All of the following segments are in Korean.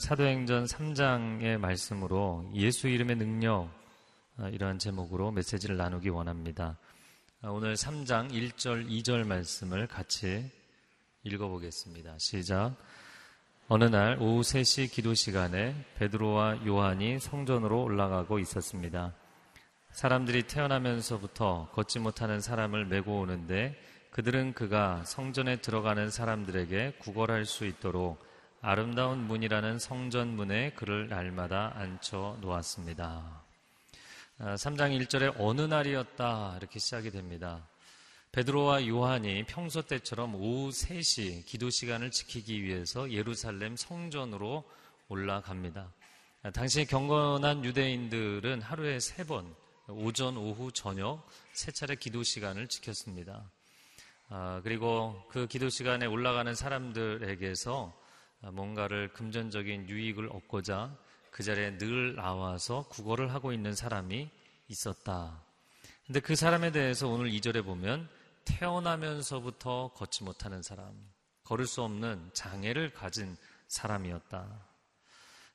사도행전 3장의 말씀으로 예수 이름의 능력 아, 이러한 제목으로 메시지를 나누기 원합니다. 아, 오늘 3장 1절, 2절 말씀을 같이 읽어보겠습니다. 시작. 어느 날 오후 3시 기도 시간에 베드로와 요한이 성전으로 올라가고 있었습니다. 사람들이 태어나면서부터 걷지 못하는 사람을 메고 오는데 그들은 그가 성전에 들어가는 사람들에게 구걸할 수 있도록 아름다운 문이라는 성전 문에 그를 날마다 앉혀 놓았습니다. 3장 아, 1절에 어느 날이었다 이렇게 시작이 됩니다. 베드로와 요한이 평소 때처럼 오후 3시 기도 시간을 지키기 위해서 예루살렘 성전으로 올라갑니다. 아, 당시 경건한 유대인들은 하루에 세 번, 오전, 오후, 저녁 세 차례 기도 시간을 지켰습니다. 아, 그리고 그 기도 시간에 올라가는 사람들에게서 아, 뭔가를 금전적인 유익을 얻고자 그 자리에 늘 나와서 구걸을 하고 있는 사람이 있었다. 근데 그 사람에 대해서 오늘 2절에 보면 태어나면서부터 걷지 못하는 사람, 걸을 수 없는 장애를 가진 사람이었다.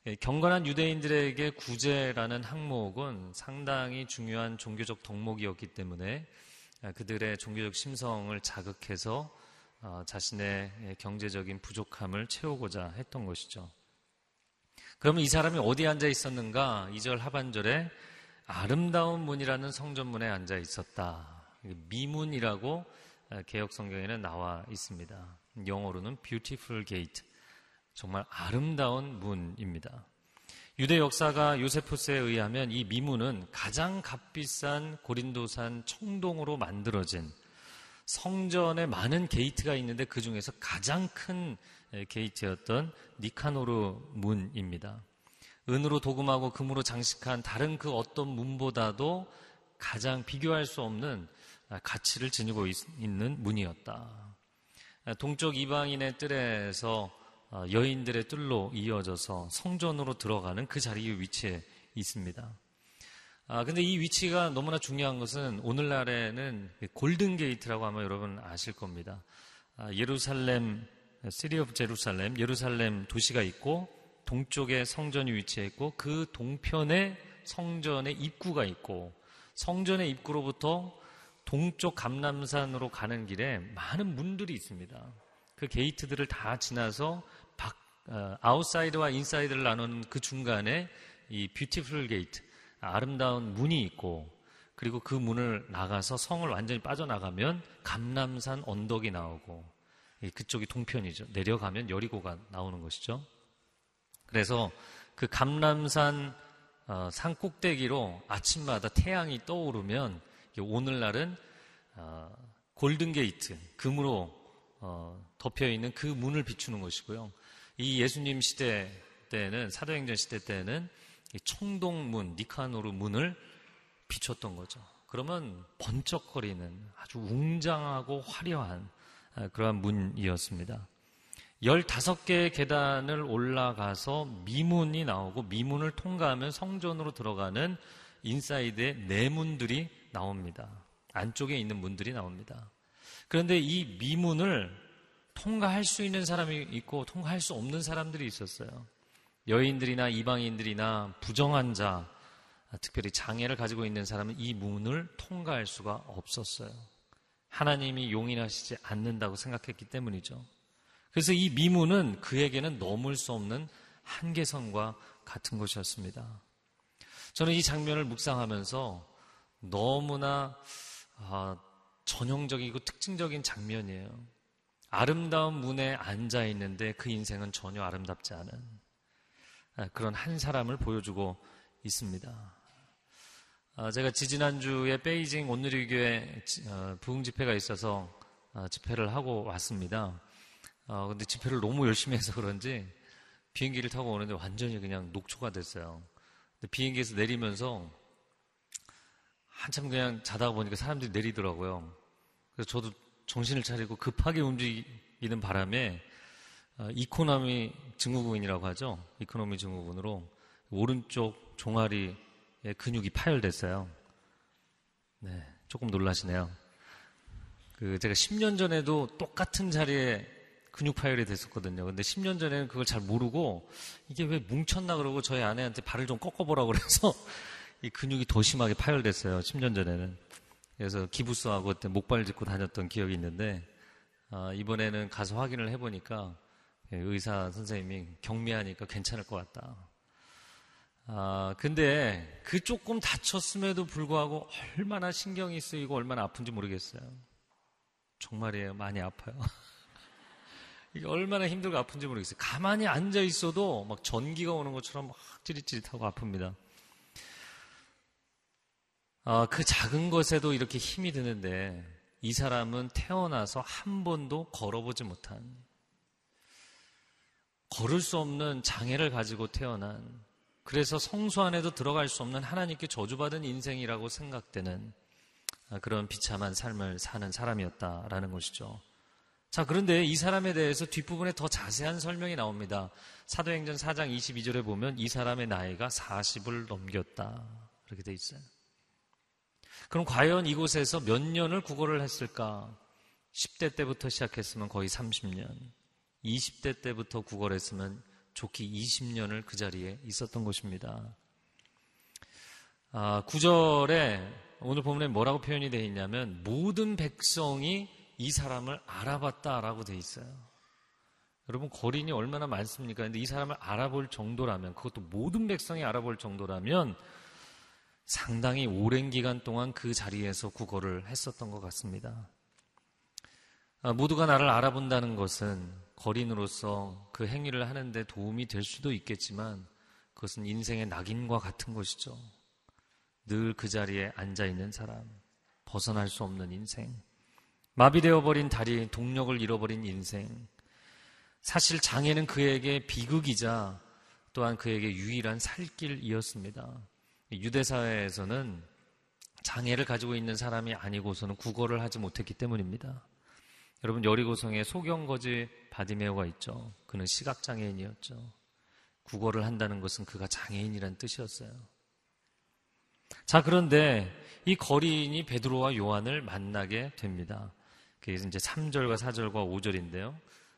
예, 경건한 유대인들에게 구제라는 항목은 상당히 중요한 종교적 덕목이었기 때문에 아, 그들의 종교적 심성을 자극해서 어, 자신의 경제적인 부족함을 채우고자 했던 것이죠. 그러면 이 사람이 어디 앉아 있었는가? 2절 하반절에 아름다운 문이라는 성전문에 앉아 있었다. 미문이라고 어, 개혁 성경에는 나와 있습니다. 영어로는 beautiful gate. 정말 아름다운 문입니다. 유대 역사가 요세푸스에 의하면 이 미문은 가장 값비싼 고린도산 청동으로 만들어진 성전에 많은 게이트가 있는데 그 중에서 가장 큰 게이트였던 니카노르 문입니다. 은으로 도금하고 금으로 장식한 다른 그 어떤 문보다도 가장 비교할 수 없는 가치를 지니고 있는 문이었다. 동쪽 이방인의 뜰에서 여인들의 뜰로 이어져서 성전으로 들어가는 그 자리에 위치해 있습니다. 아, 근데 이 위치가 너무나 중요한 것은 오늘날에는 Golden Gate라고 아마 여러분 아실 겁니다. 아, 예루살렘, City of Jerusalem, 예루살렘 도시가 있고 동쪽에 성전이 위치해 있고 그 동편에 성전의 입구가 있고 성전의 입구로부터 동쪽 감람산으로 가는 길에 많은 문들이 있습니다. 그 게이트들을 다 지나서 박, 어, outside와 inside를 나누는 그 중간에 이 Beautiful Gate, 아름다운 문이 있고 그리고 그 문을 나가서 성을 완전히 빠져나가면 감람산 언덕이 나오고 그쪽이 동편이죠. 내려가면 여리고가 나오는 것이죠. 그래서 그 감람산 어, 산 꼭대기로 아침마다 태양이 떠오르면 오늘날은 어, Golden Gate 금으로 어, 덮여 있는 그 문을 비추는 것이고요. 이 예수님 시대 때는 사도행전 시대 때는 청동문, 니카노르 문을 비췄던 거죠. 그러면 번쩍거리는 아주 웅장하고 화려한 아, 그러한 문이었습니다. 15개의 계단을 올라가서 미문이 나오고 미문을 통과하면 성전으로 들어가는 인사이드의 내문들이 나옵니다. 안쪽에 있는 문들이 나옵니다. 그런데 이 미문을 통과할 수 있는 사람이 있고 통과할 수 없는 사람들이 있었어요. 여인들이나 이방인들이나 부정한 자, 특별히 장애를 가지고 있는 사람은 이 문을 통과할 수가 없었어요. 하나님이 용인하시지 않는다고 생각했기 때문이죠. 그래서 이 미문은 그에게는 넘을 수 없는 한계선과 같은 것이었습니다. 저는 이 장면을 묵상하면서 너무나 아, 전형적이고 특징적인 장면이에요. 아름다운 문에 앉아 있는데 그 인생은 전혀 아름답지 않은 아, 그런 한 사람을 보여주고 있습니다. 아, 제가 지지난주에 베이징 온누리교회 어, 부흥 집회가 있어서 어, 집회를 하고 왔습니다. 어, 근데 집회를 너무 열심히 해서 그런지 비행기를 타고 오는데 완전히 그냥 녹초가 됐어요. 비행기에서 내리면서 한참 그냥 자다가 보니까 사람들이 내리더라고요. 그래서 저도 정신을 차리고 급하게 움직이는 바람에 어, 이코노미 증후군이라고 하죠. 이코노미 증후군으로 오른쪽 종아리에 근육이 파열됐어요. 네, 조금 놀라시네요. 그 제가 10년 전에도 똑같은 자리에 근육 파열이 됐었거든요. 근데 10년 전에는 그걸 잘 모르고 이게 왜 뭉쳤나 그러고 저희 아내한테 발을 좀 꺾어보라고 그래서 이 근육이 더 심하게 파열됐어요. 10년 전에는. 그래서 기부스하고 그때 목발 짚고 다녔던 기억이 있는데 아, 이번에는 가서 확인을 해보니까 의사 선생님이 경미하니까 괜찮을 것 같다. 아, 근데 그 조금 다쳤음에도 불구하고 얼마나 신경이 쓰이고 얼마나 아픈지 모르겠어요. 정말이에요. 많이 아파요. 이게 얼마나 힘들고 아픈지 모르겠어요. 가만히 앉아 있어도 막 전기가 오는 것처럼 막 찌릿찌릿하고 아픕니다. 아, 그 작은 것에도 이렇게 힘이 드는데 이 사람은 태어나서 한 번도 걸어보지 못한 걸을 수 없는 장애를 가지고 태어난 그래서 성소 안에도 들어갈 수 없는 하나님께 저주받은 인생이라고 생각되는 그런 비참한 삶을 사는 사람이었다라는 것이죠. 자, 그런데 이 사람에 대해서 뒷부분에 더 자세한 설명이 나옵니다. 사도행전 4장 22절에 보면 이 사람의 나이가 40을 넘겼다. 그렇게 돼 있어요. 그럼 과연 이곳에서 몇 년을 구걸을 했을까? 10대 때부터 시작했으면 거의 30년. 20대 때부터 구걸했으면 좋기 20년을 그 자리에 있었던 것입니다. 아, 9절에 오늘 본문에 뭐라고 표현이 되어 있냐면 모든 백성이 이 사람을 알아봤다라고 되어 있어요. 여러분 거린이 얼마나 많습니까? 근데 이 사람을 알아볼 정도라면 그것도 모든 백성이 알아볼 정도라면 상당히 오랜 기간 동안 그 자리에서 구걸을 했었던 것 같습니다. 아, 모두가 나를 알아본다는 것은 거린으로서 그 행위를 하는데 도움이 될 수도 있겠지만 그것은 인생의 낙인과 같은 것이죠. 늘 그 자리에 앉아 있는 사람, 벗어날 수 없는 인생, 마비되어 버린 다리, 동력을 잃어버린 인생. 사실 장애는 그에게 비극이자 또한 그에게 유일한 살길이었습니다. 유대 사회에서는 장애를 가지고 있는 사람이 아니고서는 구걸을 하지 못했기 때문입니다. 여러분 여리고성에 소경거지 바디메오가 있죠. 그는 시각장애인이었죠. 국어를 한다는 것은 그가 장애인이란 뜻이었어요. 자, 그런데 이 거리인이 베드로와 요한을 만나게 됩니다. 그게 이제 3절과 4절과 5절인데요.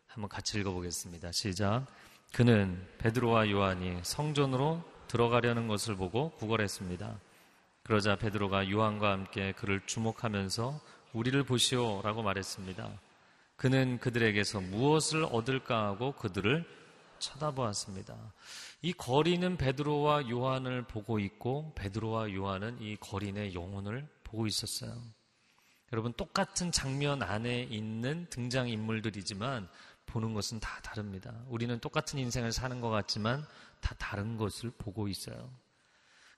한번 같이 읽어보겠습니다. 시작. 그는 베드로와 요한이 성전으로 들어가려는 것을 보고 구걸했습니다. 그러자 베드로가 요한과 함께 그를 주목하면서 우리를 보시오라고 말했습니다. 그는 그들에게서 무엇을 얻을까 하고 그들을 쳐다보았습니다. 이 거리는 베드로와 요한을 보고 있고 베드로와 요한은 이 거린의 영혼을 보고 있었어요. 여러분 똑같은 장면 안에 있는 등장 인물들이지만 보는 것은 다 다릅니다. 우리는 똑같은 인생을 사는 것 같지만 다 다른 것을 보고 있어요.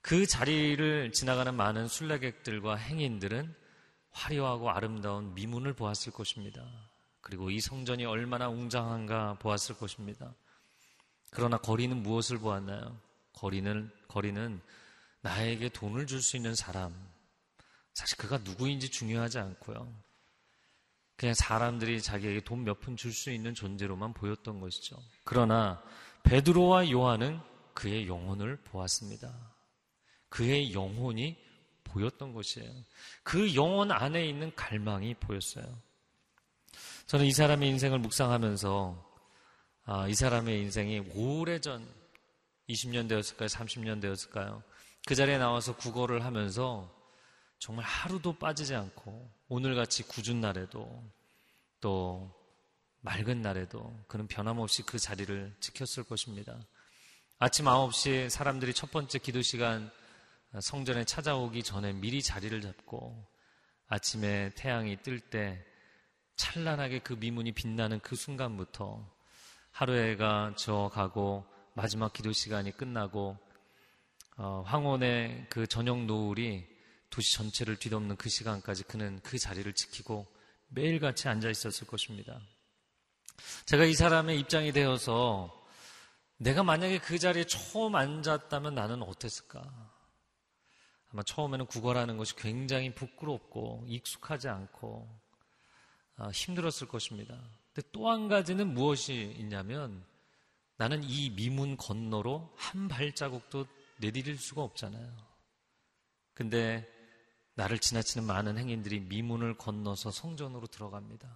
그 자리를 지나가는 많은 순례객들과 행인들은 화려하고 아름다운 미문을 보았을 것입니다. 그리고 이 성전이 얼마나 웅장한가 보았을 것입니다. 그러나 거리는 무엇을 보았나요? 거리는, 거리는 나에게 돈을 줄 수 있는 사람. 사실 그가 누구인지 중요하지 않고요. 그냥 사람들이 자기에게 돈 몇 푼 줄 수 있는 존재로만 보였던 것이죠. 그러나 베드로와 요한은 그의 영혼을 보았습니다. 그의 영혼이 보였던 것이에요. 그 영혼 안에 있는 갈망이 보였어요. 저는 이 사람의 인생을 묵상하면서 아, 이 사람의 인생이 오래전 20년 되었을까요? 30년 되었을까요? 그 자리에 나와서 국어를 하면서 정말 하루도 빠지지 않고 오늘같이 굳은 날에도 또 맑은 날에도 그는 변함없이 그 자리를 지켰을 것입니다. 아침 9시 사람들이 첫 번째 기도 시간 성전에 찾아오기 전에 미리 자리를 잡고 아침에 태양이 뜰 때 찬란하게 그 미문이 빛나는 그 순간부터 하루해가 저가고 마지막 기도 시간이 끝나고 어, 황혼의 그 저녁 노을이 도시 전체를 뒤덮는 그 시간까지 그는 그 자리를 지키고 매일같이 앉아 있었을 것입니다. 제가 이 사람의 입장이 되어서 내가 만약에 그 자리에 처음 앉았다면 나는 어땠을까? 아마 처음에는 구걸하는 것이 굉장히 부끄럽고 익숙하지 않고 아, 힘들었을 것입니다. 근데 또 한 가지는 무엇이 있냐면 나는 이 미문 건너로 한 발자국도 내디딜 수가 없잖아요. 근데 나를 지나치는 많은 행인들이 미문을 건너서 성전으로 들어갑니다.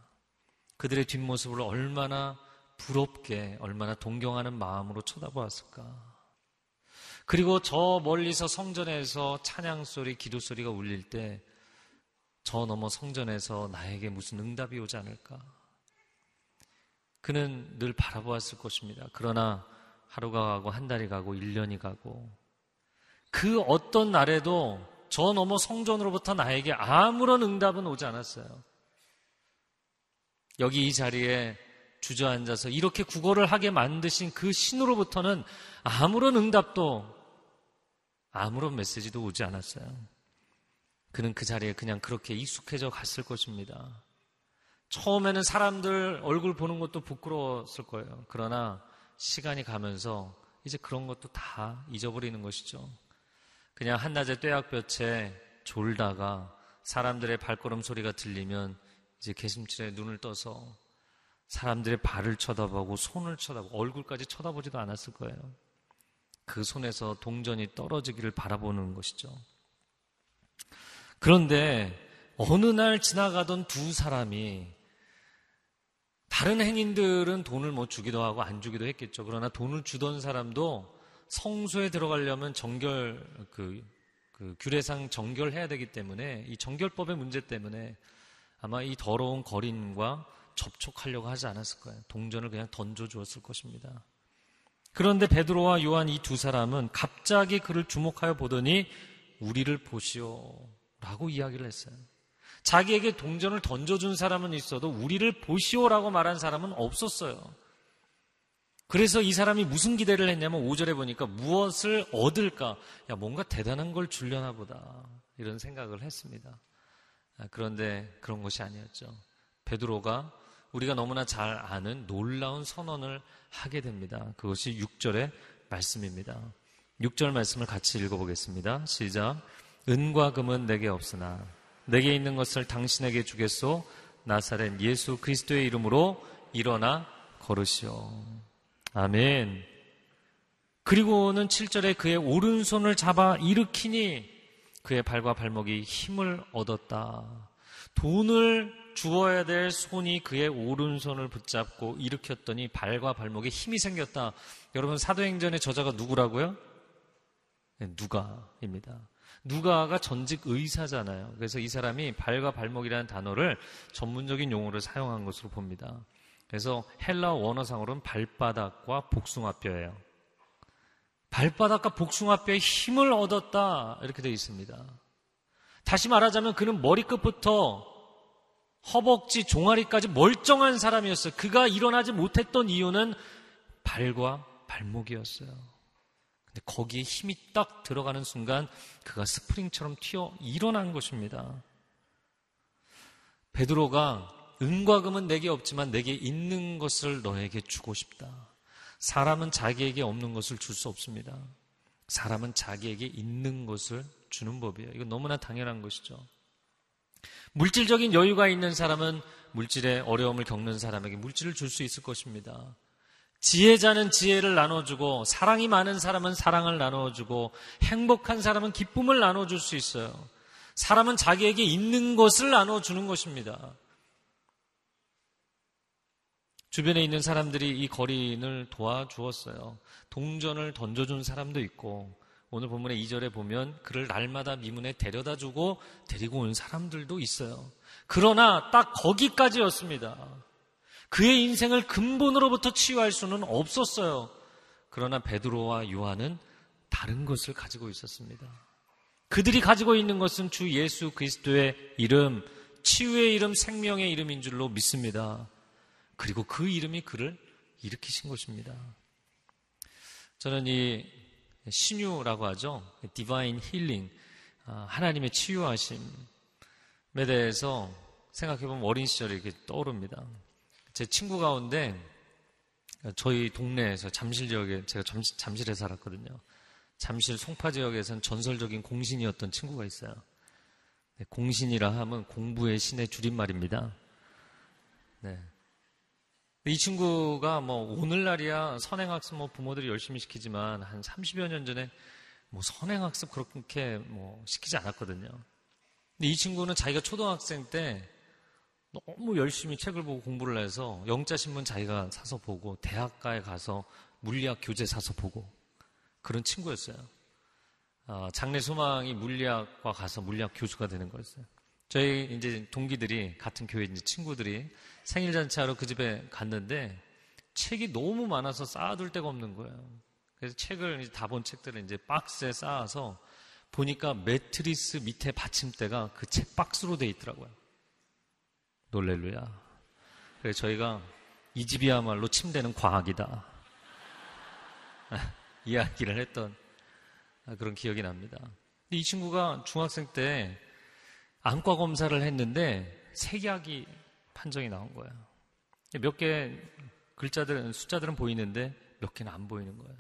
그들의 뒷모습을 얼마나 부럽게, 얼마나 동경하는 마음으로 쳐다보았을까. 그리고 저 멀리서 성전에서 찬양 소리, 기도 소리가 울릴 때 저 너머 성전에서 나에게 무슨 응답이 오지 않을까. 그는 늘 바라보았을 것입니다. 그러나 하루가 가고 한 달이 가고 1년이 가고 그 어떤 날에도 저 너머 성전으로부터 나에게 아무런 응답은 오지 않았어요. 여기 이 자리에 주저앉아서 이렇게 국어를 하게 만드신 그 신으로부터는 아무런 응답도 아무런 메시지도 오지 않았어요. 그는 그 자리에 그냥 그렇게 익숙해져 갔을 것입니다. 처음에는 사람들 얼굴 보는 것도 부끄러웠을 거예요. 그러나 시간이 가면서 이제 그런 것도 다 잊어버리는 것이죠. 그냥 한낮에 떼약볕에 졸다가 사람들의 발걸음 소리가 들리면 이제 개심줄에 눈을 떠서 사람들의 발을 쳐다보고 손을 쳐다보고 얼굴까지 쳐다보지도 않았을 거예요. 그 손에서 동전이 떨어지기를 바라보는 것이죠. 그런데 어느 날 지나가던 두 사람이 다른 행인들은 돈을 뭐 주기도 하고 안 주기도 했겠죠. 그러나 돈을 주던 사람도 성소에 들어가려면 정결 그, 그 규례상 정결해야 되기 때문에 이 정결법의 문제 때문에 아마 이 더러운 거린과 접촉하려고 하지 않았을 거예요. 동전을 그냥 던져 주었을 것입니다. 그런데 베드로와 요한 이 두 사람은 갑자기 그를 주목하여 보더니 우리를 보시오 라고 이야기를 했어요. 자기에게 동전을 던져준 사람은 있어도 우리를 보시오라고 말한 사람은 없었어요. 그래서 이 사람이 무슨 기대를 했냐면 5절에 보니까 무엇을 얻을까? 야, 뭔가 대단한 걸 줄려나 보다. 이런 생각을 했습니다. 아, 그런데 그런 것이 아니었죠. 베드로가 우리가 너무나 잘 아는 놀라운 선언을 하게 됩니다. 그것이 6절의 말씀입니다. 6절 말씀을 같이 읽어보겠습니다. 시작. 은과 금은 내게 없으나 내게 있는 것을 당신에게 주겠소. 나사렛 예수 그리스도의 이름으로 일어나 걸으시오. 아멘. 그리고는 7절에 그의 오른손을 잡아 일으키니 그의 발과 발목이 힘을 얻었다. 돈을 주어야 될 손이 그의 오른손을 붙잡고 일으켰더니 발과 발목에 힘이 생겼다. 여러분 사도행전의 저자가 누구라고요? 네, 누가입니다. 누가가 전직 의사잖아요. 그래서 이 사람이 발과 발목이라는 단어를 전문적인 용어를 사용한 것으로 봅니다. 그래서 헬라 원어상으로는 발바닥과 복숭아뼈예요. 발바닥과 복숭아뼈에 힘을 얻었다 이렇게 되어 있습니다. 다시 말하자면 그는 머리끝부터 허벅지 종아리까지 멀쩡한 사람이었어요. 그가 일어나지 못했던 이유는 발과 발목이었어요. 근데 거기에 힘이 딱 들어가는 순간 그가 스프링처럼 튀어 일어난 것입니다. 베드로가 은과 금은 내게 없지만 내게 있는 것을 너에게 주고 싶다. 사람은 자기에게 없는 것을 줄 수 없습니다. 사람은 자기에게 있는 것을 주는 법이에요. 이건 너무나 당연한 것이죠. 물질적인 여유가 있는 사람은 물질의 어려움을 겪는 사람에게 물질을 줄 수 있을 것입니다. 지혜자는 지혜를 나눠주고 사랑이 많은 사람은 사랑을 나눠주고 행복한 사람은 기쁨을 나눠줄 수 있어요. 사람은 자기에게 있는 것을 나눠주는 것입니다. 주변에 있는 사람들이 이 거린을 도와주었어요. 동전을 던져준 사람도 있고 오늘 본문의 2절에 보면 그를 날마다 미문에 데려다 주고 데리고 온 사람들도 있어요. 그러나 딱 거기까지였습니다. 그의 인생을 근본으로부터 치유할 수는 없었어요. 그러나 베드로와 요한은 다른 것을 가지고 있었습니다. 그들이 가지고 있는 것은 주 예수 그리스도의 이름, 치유의 이름, 생명의 이름인 줄로 믿습니다. 그리고 그 이름이 그를 일으키신 것입니다. 저는 이 신유라고 하죠. 디바인 힐링, 아, 하나님의 치유하심에 대해서 생각해보면 어린 시절이 이렇게 떠오릅니다. 제 친구 가운데 저희 동네에서 잠실 지역에 제가 잠실, 잠실에 살았거든요. 잠실 송파 지역에선 전설적인 공신이었던 친구가 있어요. 네, 공신이라 하면 공부의 신의 줄임말입니다. 네. 이 친구가 뭐 오늘날이야 선행학습 뭐 부모들이 열심히 시키지만 한 30여 년 전에 뭐 선행학습 그렇게 뭐 시키지 않았거든요. 근데 이 친구는 자기가 초등학생 때 너무 열심히 책을 보고 공부를 해서 영자신문 자기가 사서 보고 대학가에 가서 물리학 교재 사서 보고 그런 친구였어요. 어, 장래 소망이 물리학과 가서 물리학 교수가 되는 거였어요. 저희 이제 동기들이 같은 교회 이제 친구들이 생일 잔치하러 그 집에 갔는데 책이 너무 많아서 쌓아둘 데가 없는 거예요. 그래서 책을 다 본 책들을 이제 박스에 쌓아서 보니까 매트리스 밑에 받침대가 그 책 박스로 돼 있더라고요. 놀렐루야. 그래서 저희가 이 집이야말로 침대는 과학이다. 이야기를 했던 그런 기억이 납니다. 이 친구가 중학생 때 안과 검사를 했는데 색약이 판정이 나온 거예요. 몇개 글자들은 숫자들은 보이는데 몇 개는 안 보이는 거예요.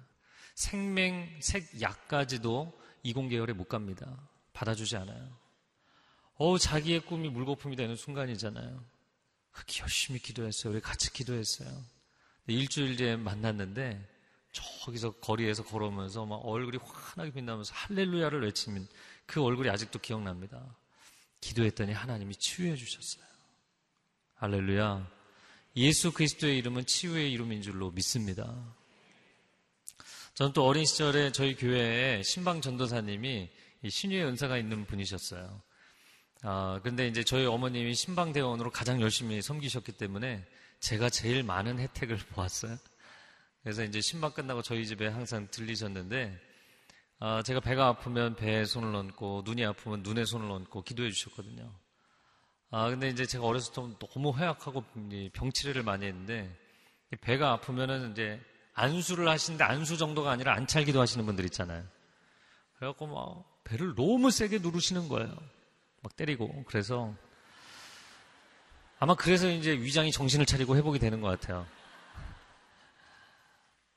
생맹 색약까지도 이공계열에 못 갑니다. 받아주지 않아요. 어 자기의 꿈이 물거품이 되는 순간이잖아요. 그렇게 열심히 기도했어요. 우리 같이 기도했어요. 일주일 뒤에 만났는데 저기서 거리에서 걸어오면서 막 얼굴이 환하게 빛나면서 할렐루야를 외치면 그 얼굴이 아직도 기억납니다. 기도했더니 하나님이 치유해 주셨어요. 할렐루야. 예수 그리스도의 이름은 치유의 이름인 줄로 믿습니다. 저는 또 어린 시절에 저희 교회에 신방 전도사님이 신유의 은사가 있는 분이셨어요. 아, 근데 이제 저희 어머님이 신방대원으로 가장 열심히 섬기셨기 때문에 제가 제일 많은 혜택을 보았어요. 그래서 이제 신방 끝나고 저희 집에 항상 들리셨는데, 아, 제가 배가 아프면 배에 손을 얹고, 눈이 아프면 눈에 손을 얹고 기도해 주셨거든요. 아, 근데 이제 제가 어렸을 때 너무 허약하고 병치레를 많이 했는데, 배가 아프면은 이제 안수를 하시는데 안수 정도가 아니라 안찰기도 하시는 분들 있잖아요. 그래갖고 막 배를 너무 세게 누르시는 거예요. 막 때리고. 그래서 아마 그래서 이제 위장이 정신을 차리고 회복이 되는 것 같아요.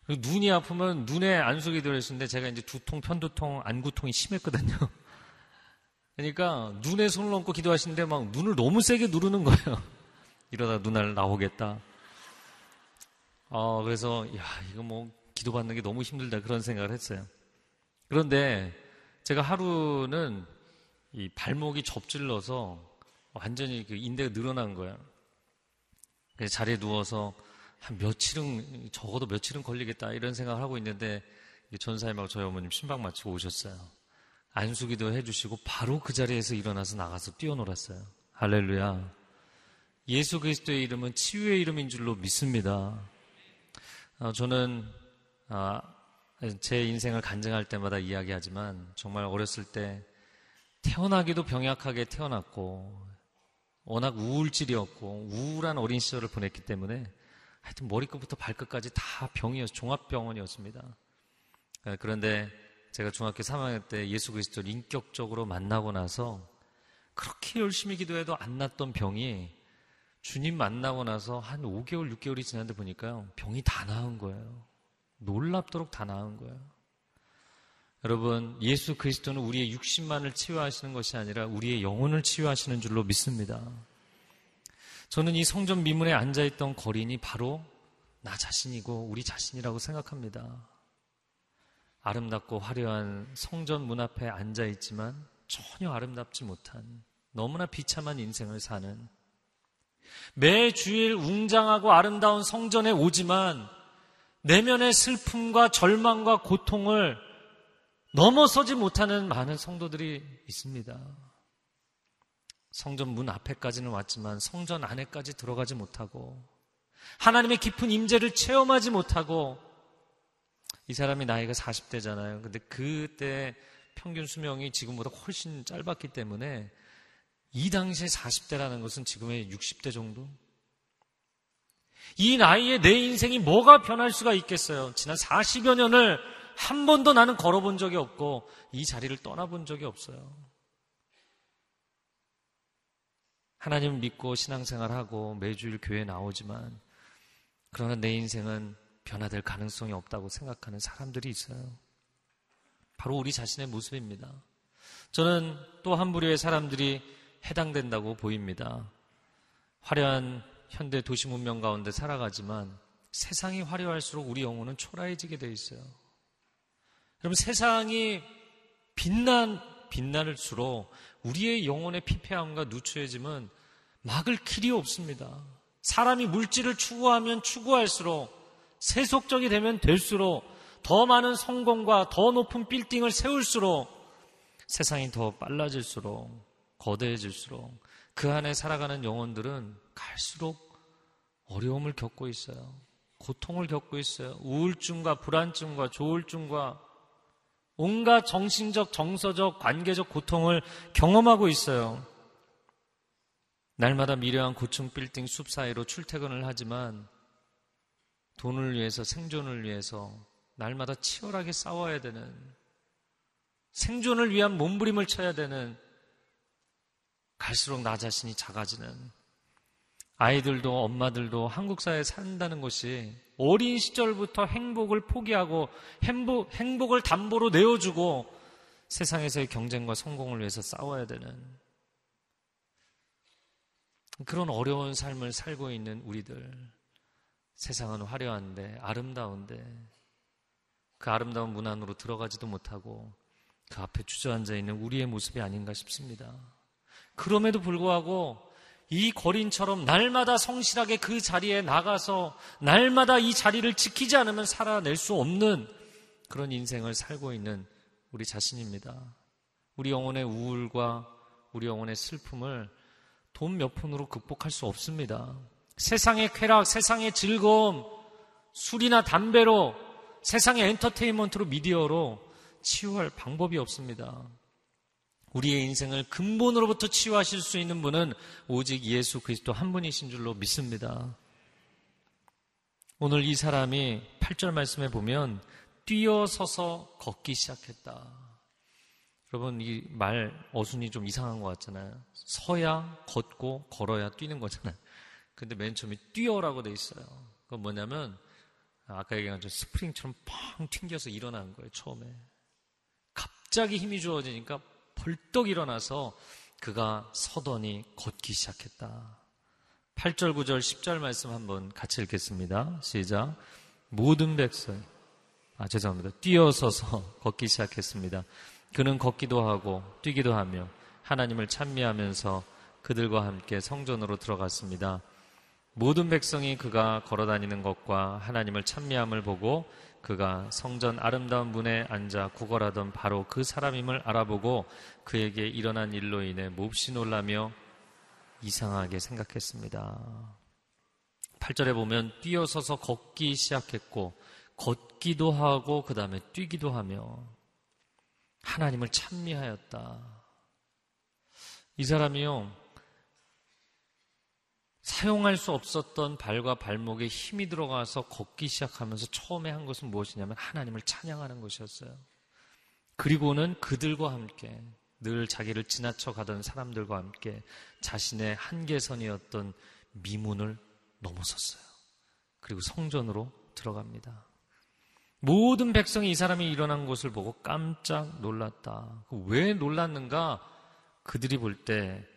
눈이 아프면 눈에 안수기 들어있었는데 제가 이제 두통, 편두통, 안구통이 심했거든요. 그러니까 눈에 손을 얹고 기도하시는데 막 눈을 너무 세게 누르는 거예요. 이러다 눈알 나오겠다. 어, 그래서, 야, 이거 뭐, 기도받는 게 너무 힘들다. 그런 생각을 했어요. 그런데 제가 하루는 이 발목이 접질러서 완전히 그 인대가 늘어난 거예요. 그래서 자리에 누워서 한 며칠은 적어도 며칠은 걸리겠다 이런 생각을 하고 있는데 전사님하고 저희 어머님 신방 마치고 오셨어요. 안수기도 해주시고 바로 그 자리에서 일어나서 나가서 뛰어놀았어요. 할렐루야. 예수 그리스도의 이름은 치유의 이름인 줄로 믿습니다. 어, 저는 아, 제 인생을 간증할 때마다 이야기하지만 정말 어렸을 때 태어나기도 병약하게 태어났고 워낙 우울질이었고 우울한 어린 시절을 보냈기 때문에 하여튼 머리끝부터 발끝까지 다 병이었, 종합병원이었습니다. 예, 그런데 제가 중학교 3학년 때 예수 그리스도를 인격적으로 만나고 나서 그렇게 열심히 기도해도 안 났던 병이 주님 만나고 나서 한 5개월, 6개월이 지났는데 보니까요, 병이 다 나은 거예요. 놀랍도록 다 나은 거예요. 여러분, 예수 그리스도는 우리의 육신만을 치유하시는 것이 아니라 우리의 영혼을 치유하시는 줄로 믿습니다. 저는 이 성전 미문에 앉아있던 거린이 바로 나 자신이고 우리 자신이라고 생각합니다. 아름답고 화려한 성전 문 앞에 앉아있지만 전혀 아름답지 못한 너무나 비참한 인생을 사는 매 주일 웅장하고 아름다운 성전에 오지만 내면의 슬픔과 절망과 고통을 넘어서지 못하는 많은 성도들이 있습니다. 성전 문 앞에까지는 왔지만 성전 안에까지 들어가지 못하고 하나님의 깊은 임재를 체험하지 못하고 이 사람이 나이가 40대잖아요. 근데 그때 평균 수명이 지금보다 훨씬 짧았기 때문에 이 당시에 40대라는 것은 지금의 60대 정도? 이 나이에 내 인생이 뭐가 변할 수가 있겠어요? 지난 40여 년을 한 번도 나는 걸어본 적이 없고 이 자리를 떠나본 적이 없어요. 하나님을 믿고 신앙생활하고 매주일 교회 나오지만 그러나 내 인생은 변화될 가능성이 없다고 생각하는 사람들이 있어요. 바로 우리 자신의 모습입니다. 저는 또 한 부류의 사람들이 해당된다고 보입니다. 화려한 현대 도시 문명 가운데 살아가지만 세상이 화려할수록 우리 영혼은 초라해지게 돼 있어요. 여러분 세상이 빛난 빛날수록 우리의 영혼의 피폐함과 누추해짐은 막을 길이 없습니다. 사람이 물질을 추구하면 추구할수록 세속적이 되면 될수록 더 많은 성공과 더 높은 빌딩을 세울수록 세상이 더 빨라질수록 거대해질수록 그 안에 살아가는 영혼들은 갈수록 어려움을 겪고 있어요. 고통을 겪고 있어요. 우울증과 불안증과 조울증과 온갖 정신적, 정서적, 관계적 고통을 경험하고 있어요. 날마다 미려한 고층 빌딩 숲 사이로 출퇴근을 하지만 돈을 위해서 생존을 위해서 날마다 치열하게 싸워야 되는 생존을 위한 몸부림을 쳐야 되는 갈수록 나 자신이 작아지는 아이들도 엄마들도 한국 사회에 산다는 것이 어린 시절부터 행복을 포기하고 행복, 행복을 담보로 내어주고 세상에서의 경쟁과 성공을 위해서 싸워야 되는 그런 어려운 삶을 살고 있는 우리들. 세상은 화려한데, 아름다운데, 그 아름다운 문 안으로 들어가지도 못하고 그 앞에 주저앉아 있는 우리의 모습이 아닌가 싶습니다. 그럼에도 불구하고 이 거린처럼 날마다 성실하게 그 자리에 나가서 날마다 이 자리를 지키지 않으면 살아낼 수 없는 그런 인생을 살고 있는 우리 자신입니다. 우리 영혼의 우울과 우리 영혼의 슬픔을 돈 몇 푼으로 극복할 수 없습니다. 세상의 쾌락, 세상의 즐거움, 술이나 담배로, 세상의 엔터테인먼트로, 미디어로 치유할 방법이 없습니다. 우리의 인생을 근본으로부터 치유하실 수 있는 분은 오직 예수 그리스도 한 분이신 줄로 믿습니다. 오늘 이 사람이 8절 말씀에 보면 뛰어서서 걷기 시작했다. 여러분 이 말 어순이 좀 이상한 것 같잖아요. 서야 걷고 걸어야 뛰는 거잖아요. 근데 맨 처음에 뛰어라고 돼 있어요. 그건 뭐냐면 아까 얘기한 저 스프링처럼 팡 튕겨서 일어난 거예요. 처음에 갑자기 힘이 주어지니까 벌떡 일어나서 그가 서더니 걷기 시작했다. 8절, 9절, 10절 말씀 한번 같이 읽겠습니다. 시작. 모든 백성, 아, 죄송합니다. 뛰어서서 걷기 시작했습니다. 그는 걷기도 하고 뛰기도 하며 하나님을 찬미하면서 그들과 함께 성전으로 들어갔습니다. 모든 백성이 그가 걸어 다니는 것과 하나님을 찬미함을 보고 그가 성전 아름다운 문에 앉아 구걸하던 바로 그 사람임을 알아보고 그에게 일어난 일로 인해 몹시 놀라며 이상하게 생각했습니다. 8절에 보면 뛰어서서 걷기 시작했고 걷기도 하고 그 다음에 뛰기도 하며 하나님을 찬미하였다. 이 사람이요 사용할 수 없었던 발과 발목에 힘이 들어가서 걷기 시작하면서 처음에 한 것은 무엇이냐면 하나님을 찬양하는 것이었어요. 그리고는 그들과 함께 늘 자기를 지나쳐 가던 사람들과 함께 자신의 한계선이었던 미문을 넘어섰어요. 그리고 성전으로 들어갑니다. 모든 백성이 이 사람이 일어난 것을 보고 깜짝 놀랐다. 왜 놀랐는가? 그들이 볼 때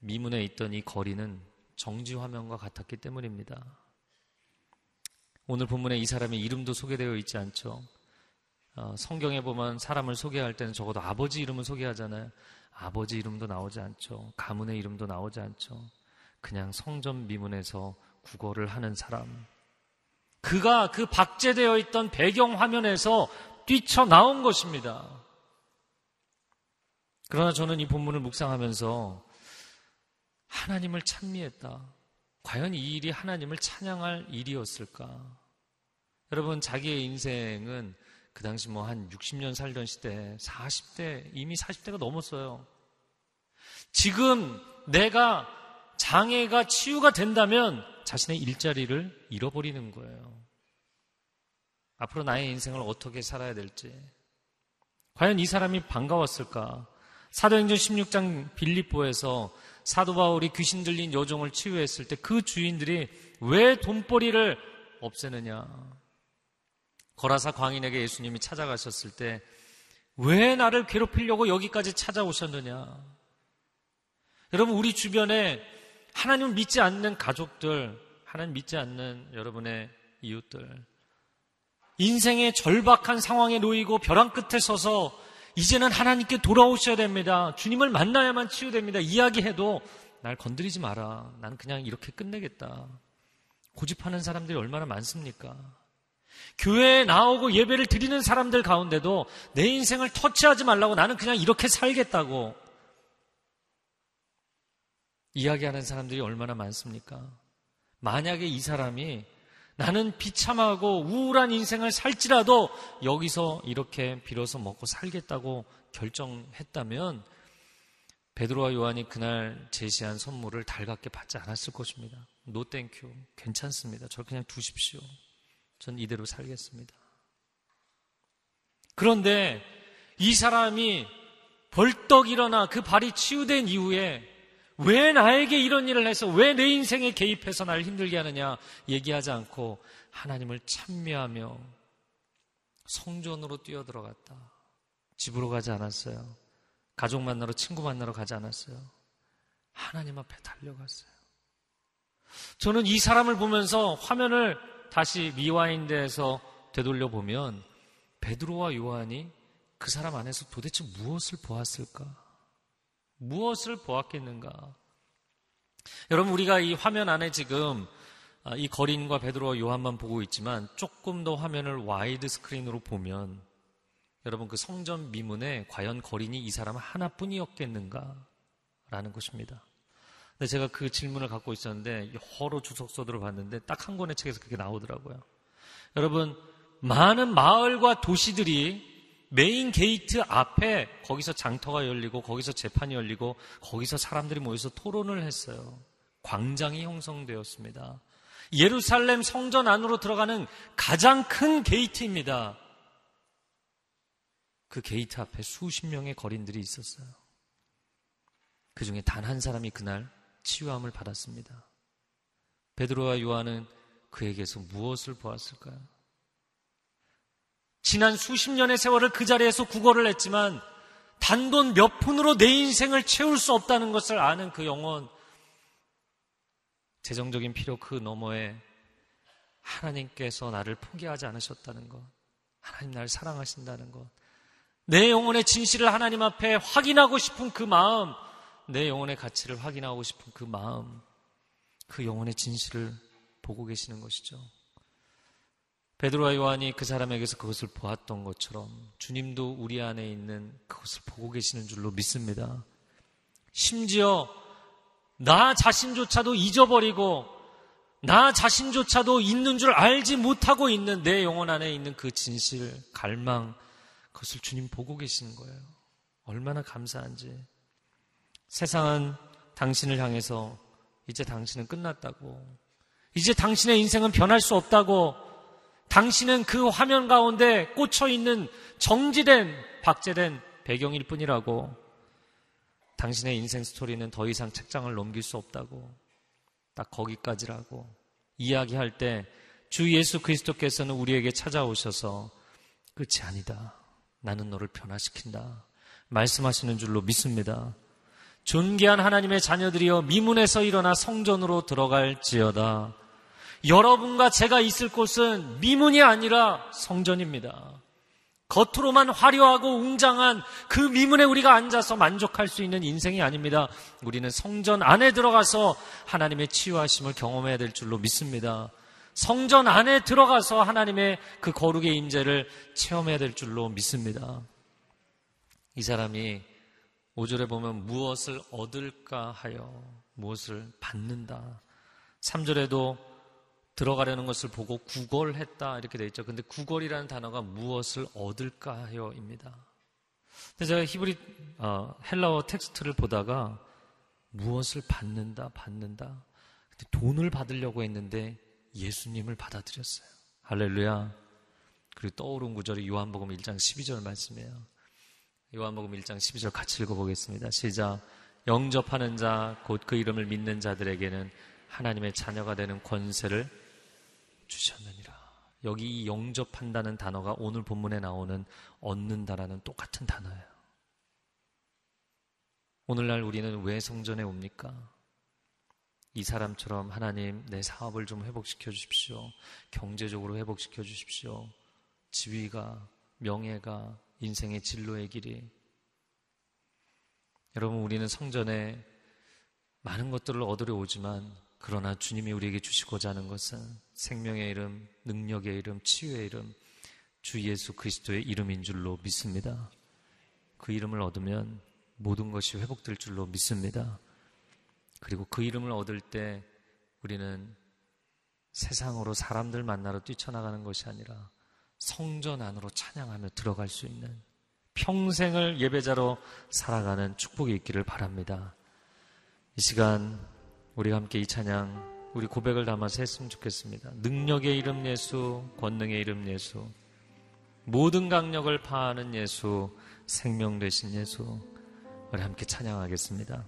미문에 있던 이 거리는 정지 화면과 같았기 때문입니다. 오늘 본문에 이 사람의 이름도 소개되어 있지 않죠. 어, 성경에 보면 사람을 소개할 때는 적어도 아버지 이름을 소개하잖아요. 아버지 이름도 나오지 않죠. 가문의 이름도 나오지 않죠. 그냥 성전 미문에서 국어를 하는 사람. 그가 그 박제되어 있던 배경 화면에서 뛰쳐 나온 것입니다. 그러나 저는 이 본문을 묵상하면서 하나님을 찬미했다. 과연 이 일이 하나님을 찬양할 일이었을까? 여러분, 자기의 인생은 그 당시 뭐 한 60년 살던 시대, 40대, 이미 40대가 넘었어요. 지금 내가 장애가 치유가 된다면 자신의 일자리를 잃어버리는 거예요. 앞으로 나의 인생을 어떻게 살아야 될지. 과연 이 사람이 반가웠을까? 사도행전 16장 빌립보에서 사도 바울이 귀신 들린 여종을 치유했을 때 그 주인들이 왜 돈벌이를 없애느냐? 거라사 광인에게 예수님이 찾아가셨을 때 왜 나를 괴롭히려고 여기까지 찾아오셨느냐? 여러분, 우리 주변에 하나님을 믿지 않는 가족들, 하나님 믿지 않는 여러분의 이웃들, 인생의 절박한 상황에 놓이고 벼랑 끝에 서서 이제는 하나님께 돌아오셔야 됩니다. 주님을 만나야만 치유됩니다. 이야기해도 날 건드리지 마라. 난 그냥 이렇게 끝내겠다. 고집하는 사람들이 얼마나 많습니까? 교회에 나오고 예배를 드리는 사람들 가운데도 내 인생을 터치하지 말라고 나는 그냥 이렇게 살겠다고 이야기하는 사람들이 얼마나 많습니까? 만약에 이 사람이 나는 비참하고 우울한 인생을 살지라도 여기서 이렇게 빌어서 먹고 살겠다고 결정했다면 베드로와 요한이 그날 제시한 선물을 달갑게 받지 않았을 것입니다. No thank you. 괜찮습니다. 저 그냥 두십시오. 전 이대로 살겠습니다. 그런데 이 사람이 벌떡 일어나 그 발이 치유된 이후에 왜 나에게 이런 일을 해서 왜 내 인생에 개입해서 날 힘들게 하느냐 얘기하지 않고 하나님을 찬미하며 성전으로 뛰어들어갔다. 집으로 가지 않았어요. 가족 만나러 친구 만나러 가지 않았어요. 하나님 앞에 달려갔어요. 저는 이 사람을 보면서 화면을 다시 미와인대에서 되돌려 보면 베드로와 요한이 그 사람 안에서 도대체 무엇을 보았을까? 무엇을 보았겠는가? 여러분 우리가 이 화면 안에 지금 아, 이 걸인과 베드로와 요한만 보고 있지만 조금 더 화면을 와이드 스크린으로 보면 여러분 그 성전 미문에 과연 걸인이 이 사람 하나뿐이었겠는가? 라는 것입니다. 근데 제가 그 질문을 갖고 있었는데 여러 주석서들을 봤는데 딱 한 권의 책에서 그렇게 나오더라고요. 여러분 많은 마을과 도시들이 main gate 앞에 거기서 장터가 열리고 거기서 재판이 열리고 거기서 사람들이 모여서 토론을 했어요. 광장이 형성되었습니다. 예루살렘 성전 안으로 들어가는 가장 큰 게이트입니다. 그 게이트 앞에 수십 명의 걸인들이 있었어요. 그 중에 단 한 사람이 그날 치유함을 받았습니다. 베드로와 요한은 그에게서 무엇을 보았을까요? 지난 수십 년의 세월을 그 자리에서 구걸을 했지만 단돈 몇 푼으로 내 인생을 채울 수 없다는 것을 아는 그 영혼, 재정적인 필요 그 너머에 하나님께서 나를 포기하지 않으셨다는 것, 하나님 나를 사랑하신다는 것, 내 영혼의 진실을 하나님 앞에 확인하고 싶은 그 마음, 내 영혼의 가치를 확인하고 싶은 그 마음, 그 영혼의 진실을 보고 계시는 것이죠. 베드로와 요한이 그 사람에게서 그것을 보았던 것처럼 주님도 우리 안에 있는 그것을 보고 계시는 줄로 믿습니다. 심지어 나 자신조차도 잊어버리고 나 자신조차도 있는 줄 알지 못하고 있는 내 영혼 안에 있는 그 진실, 갈망, 그것을 주님 보고 계시는 거예요. 얼마나 감사한지. 세상은 당신을 향해서 이제 당신은 끝났다고. 이제 당신의 인생은 변할 수 없다고. 당신은 그 화면 가운데 꽂혀 있는 정지된, 박제된 배경일 뿐이라고. 당신의 인생 스토리는 더 이상 책장을 넘길 수 없다고. 딱 거기까지라고. 이야기할 때 주 예수 그리스도께서는 우리에게 찾아오셔서 끝이 아니다. 나는 너를 변화시킨다. 말씀하시는 줄로 믿습니다. 존귀한 하나님의 자녀들이여 미문에서 일어나 성전으로 들어갈지어다. 여러분과 제가 있을 곳은 미문이 아니라 성전입니다. 겉으로만 화려하고 웅장한 그 미문에 우리가 앉아서 만족할 수 있는 인생이 아닙니다. 우리는 성전 안에 들어가서 하나님의 치유하심을 경험해야 될 줄로 믿습니다. 성전 안에 들어가서 하나님의 그 거룩의 임재를 체험해야 될 줄로 믿습니다. 이 사람이 5절에 보면 무엇을 얻을까 하여 무엇을 받는다. 3절에도 들어가려는 것을 보고 구걸했다 이렇게 되어 있죠. 근데 구걸이라는 단어가 무엇을 얻을까 하여입니다. 근데 제가 히브리 어, 헬라어 텍스트를 보다가 무엇을 받는다 받는다. 근데 돈을 받으려고 했는데 예수님을 받아들였어요. 할렐루야. 그리고 떠오른 구절이 요한복음 1장 12절 말씀이에요. 요한복음 1장 12절 같이 읽어보겠습니다. 시작. 영접하는 자, 곧 그 이름을 믿는 자들에게는 하나님의 자녀가 되는 권세를 주셨느니라. 여기 영접한다는 단어가 오늘 본문에 나오는 얻는다라는 똑같은 단어예요. 오늘날 우리는 왜 성전에 옵니까? 이 사람처럼 하나님 내 사업을 좀 회복시켜 주십시오. 경제적으로 회복시켜 주십시오. 지위가, 명예가, 인생의 진로의 길이. 여러분, 우리는 성전에 많은 것들을 얻으려 오지만 그러나 주님이 우리에게 주시고자 하는 것은 생명의 이름, 능력의 이름, 치유의 이름, 주 예수 그리스도의 이름인 줄로 믿습니다. 그 이름을 얻으면 모든 것이 회복될 줄로 믿습니다. 그리고 그 이름을 얻을 때 우리는 세상으로 사람들 만나러 뛰쳐나가는 것이 아니라 성전 안으로 찬양하며 들어갈 수 있는 평생을 예배자로 살아가는 축복이 있기를 바랍니다. 이 시간 우리가 함께 이 찬양 우리 고백을 담아서 했으면 좋겠습니다. 능력의 이름 예수, 권능의 이름 예수, 모든 강력을 파하는 예수, 생명 되신 예수, 우리 함께 찬양하겠습니다.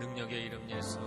능력의 이름 예수,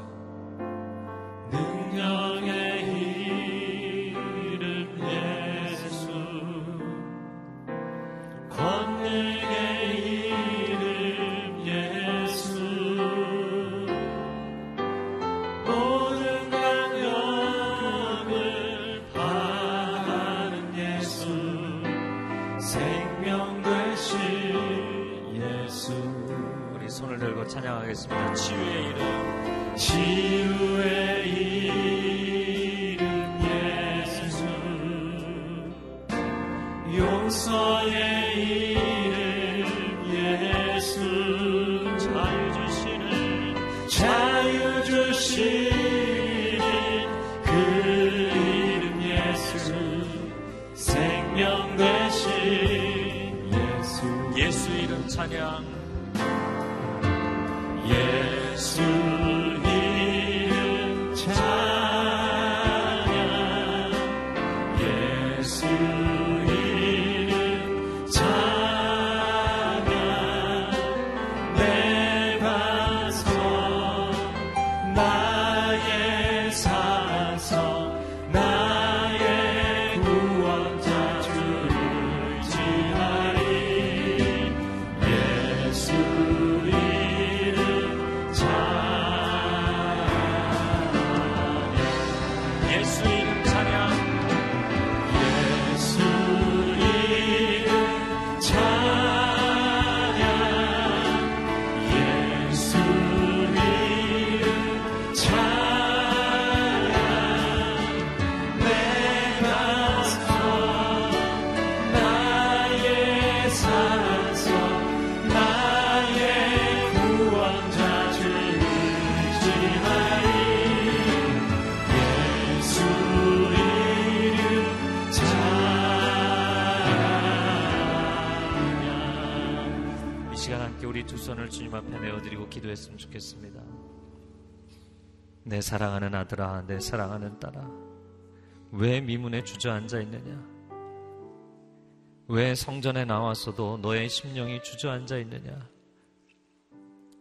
기도했으면 좋겠습니다. 내 사랑하는 아들아, 내 사랑하는 딸아, 왜 미문에 주저앉아 있느냐? 왜 성전에 나왔어도 너의 심령이 주저앉아 있느냐?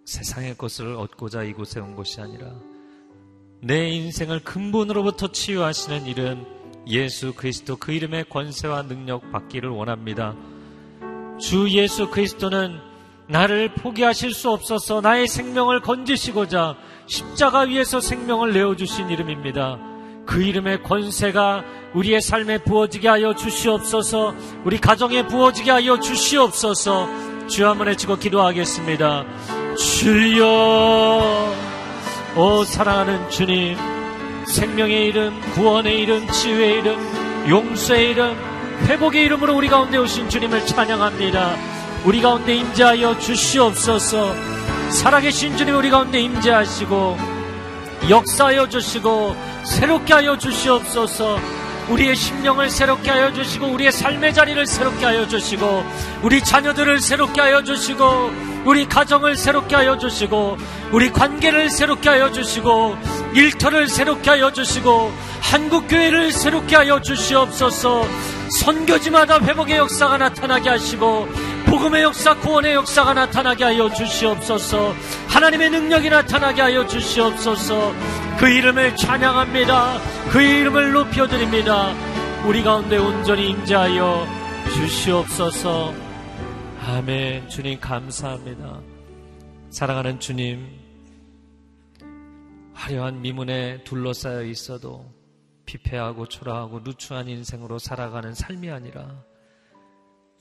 세상의 것을 얻고자 이곳에 온 것이 아니라 내 인생을 근본으로부터 치유하시는 이름 예수 그리스도 그 이름의 권세와 능력 받기를 원합니다. 주 예수 그리스도는 나를 포기하실 수 없어서 나의 생명을 건지시고자 십자가 위에서 생명을 내어주신 이름입니다. 그 이름의 권세가 우리의 삶에 부어지게 하여 주시옵소서, 우리 가정에 부어지게 하여 주시옵소서, 주 한번 외치고 기도하겠습니다. 주여, 오 사랑하는 주님, 생명의 이름, 구원의 이름, 치유의 이름, 용서의 이름, 회복의 이름으로 우리 가운데 오신 주님을 찬양합니다. 우리 가운데 임재하여 주시옵소서. 살아계신 주님 우리 가운데 임재하시고 역사하여 주시고 새롭게 하여 주시옵소서. 우리의 심령을 새롭게 하여 주시고 우리의 삶의 자리를 새롭게 하여 주시고 우리 자녀들을 새롭게 하여 주시고 우리 가정을 새롭게 하여 주시고 우리 관계를 새롭게 하여 주시고 일터를 새롭게 하여 주시고 한국 교회를 새롭게 하여 주시옵소서. 선교지마다 회복의 역사가 나타나게 하시고 복음의 역사, 구원의 역사가 나타나게 하여 주시옵소서. 하나님의 능력이 나타나게 하여 주시옵소서. 그 이름을 찬양합니다. 그 이름을 높여드립니다. 우리 가운데 온전히 임재하여 주시옵소서. 아멘. 주님 감사합니다. 사랑하는 주님, 화려한 미문에 둘러싸여 있어도 피폐하고 초라하고 누추한 인생으로 살아가는 삶이 아니라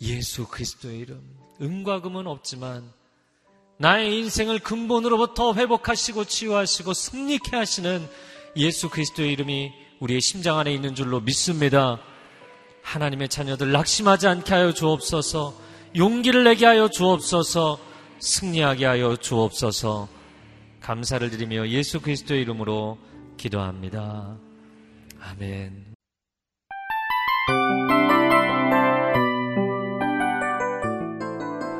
예수 그리스도의 이름. 은과 금은 없지만 나의 인생을 근본으로부터 회복하시고 치유하시고 승리케 하시는 예수 그리스도의 이름이 우리의 심장 안에 있는 줄로 믿습니다. 하나님의 자녀들 낙심하지 않게 하여 주옵소서, 용기를 내게 하여 주옵소서, 승리하게 하여 주옵소서, 감사를 드리며 예수 그리스도의 이름으로 기도합니다. 아멘.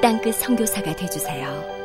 땅끝 성교사가 되주세요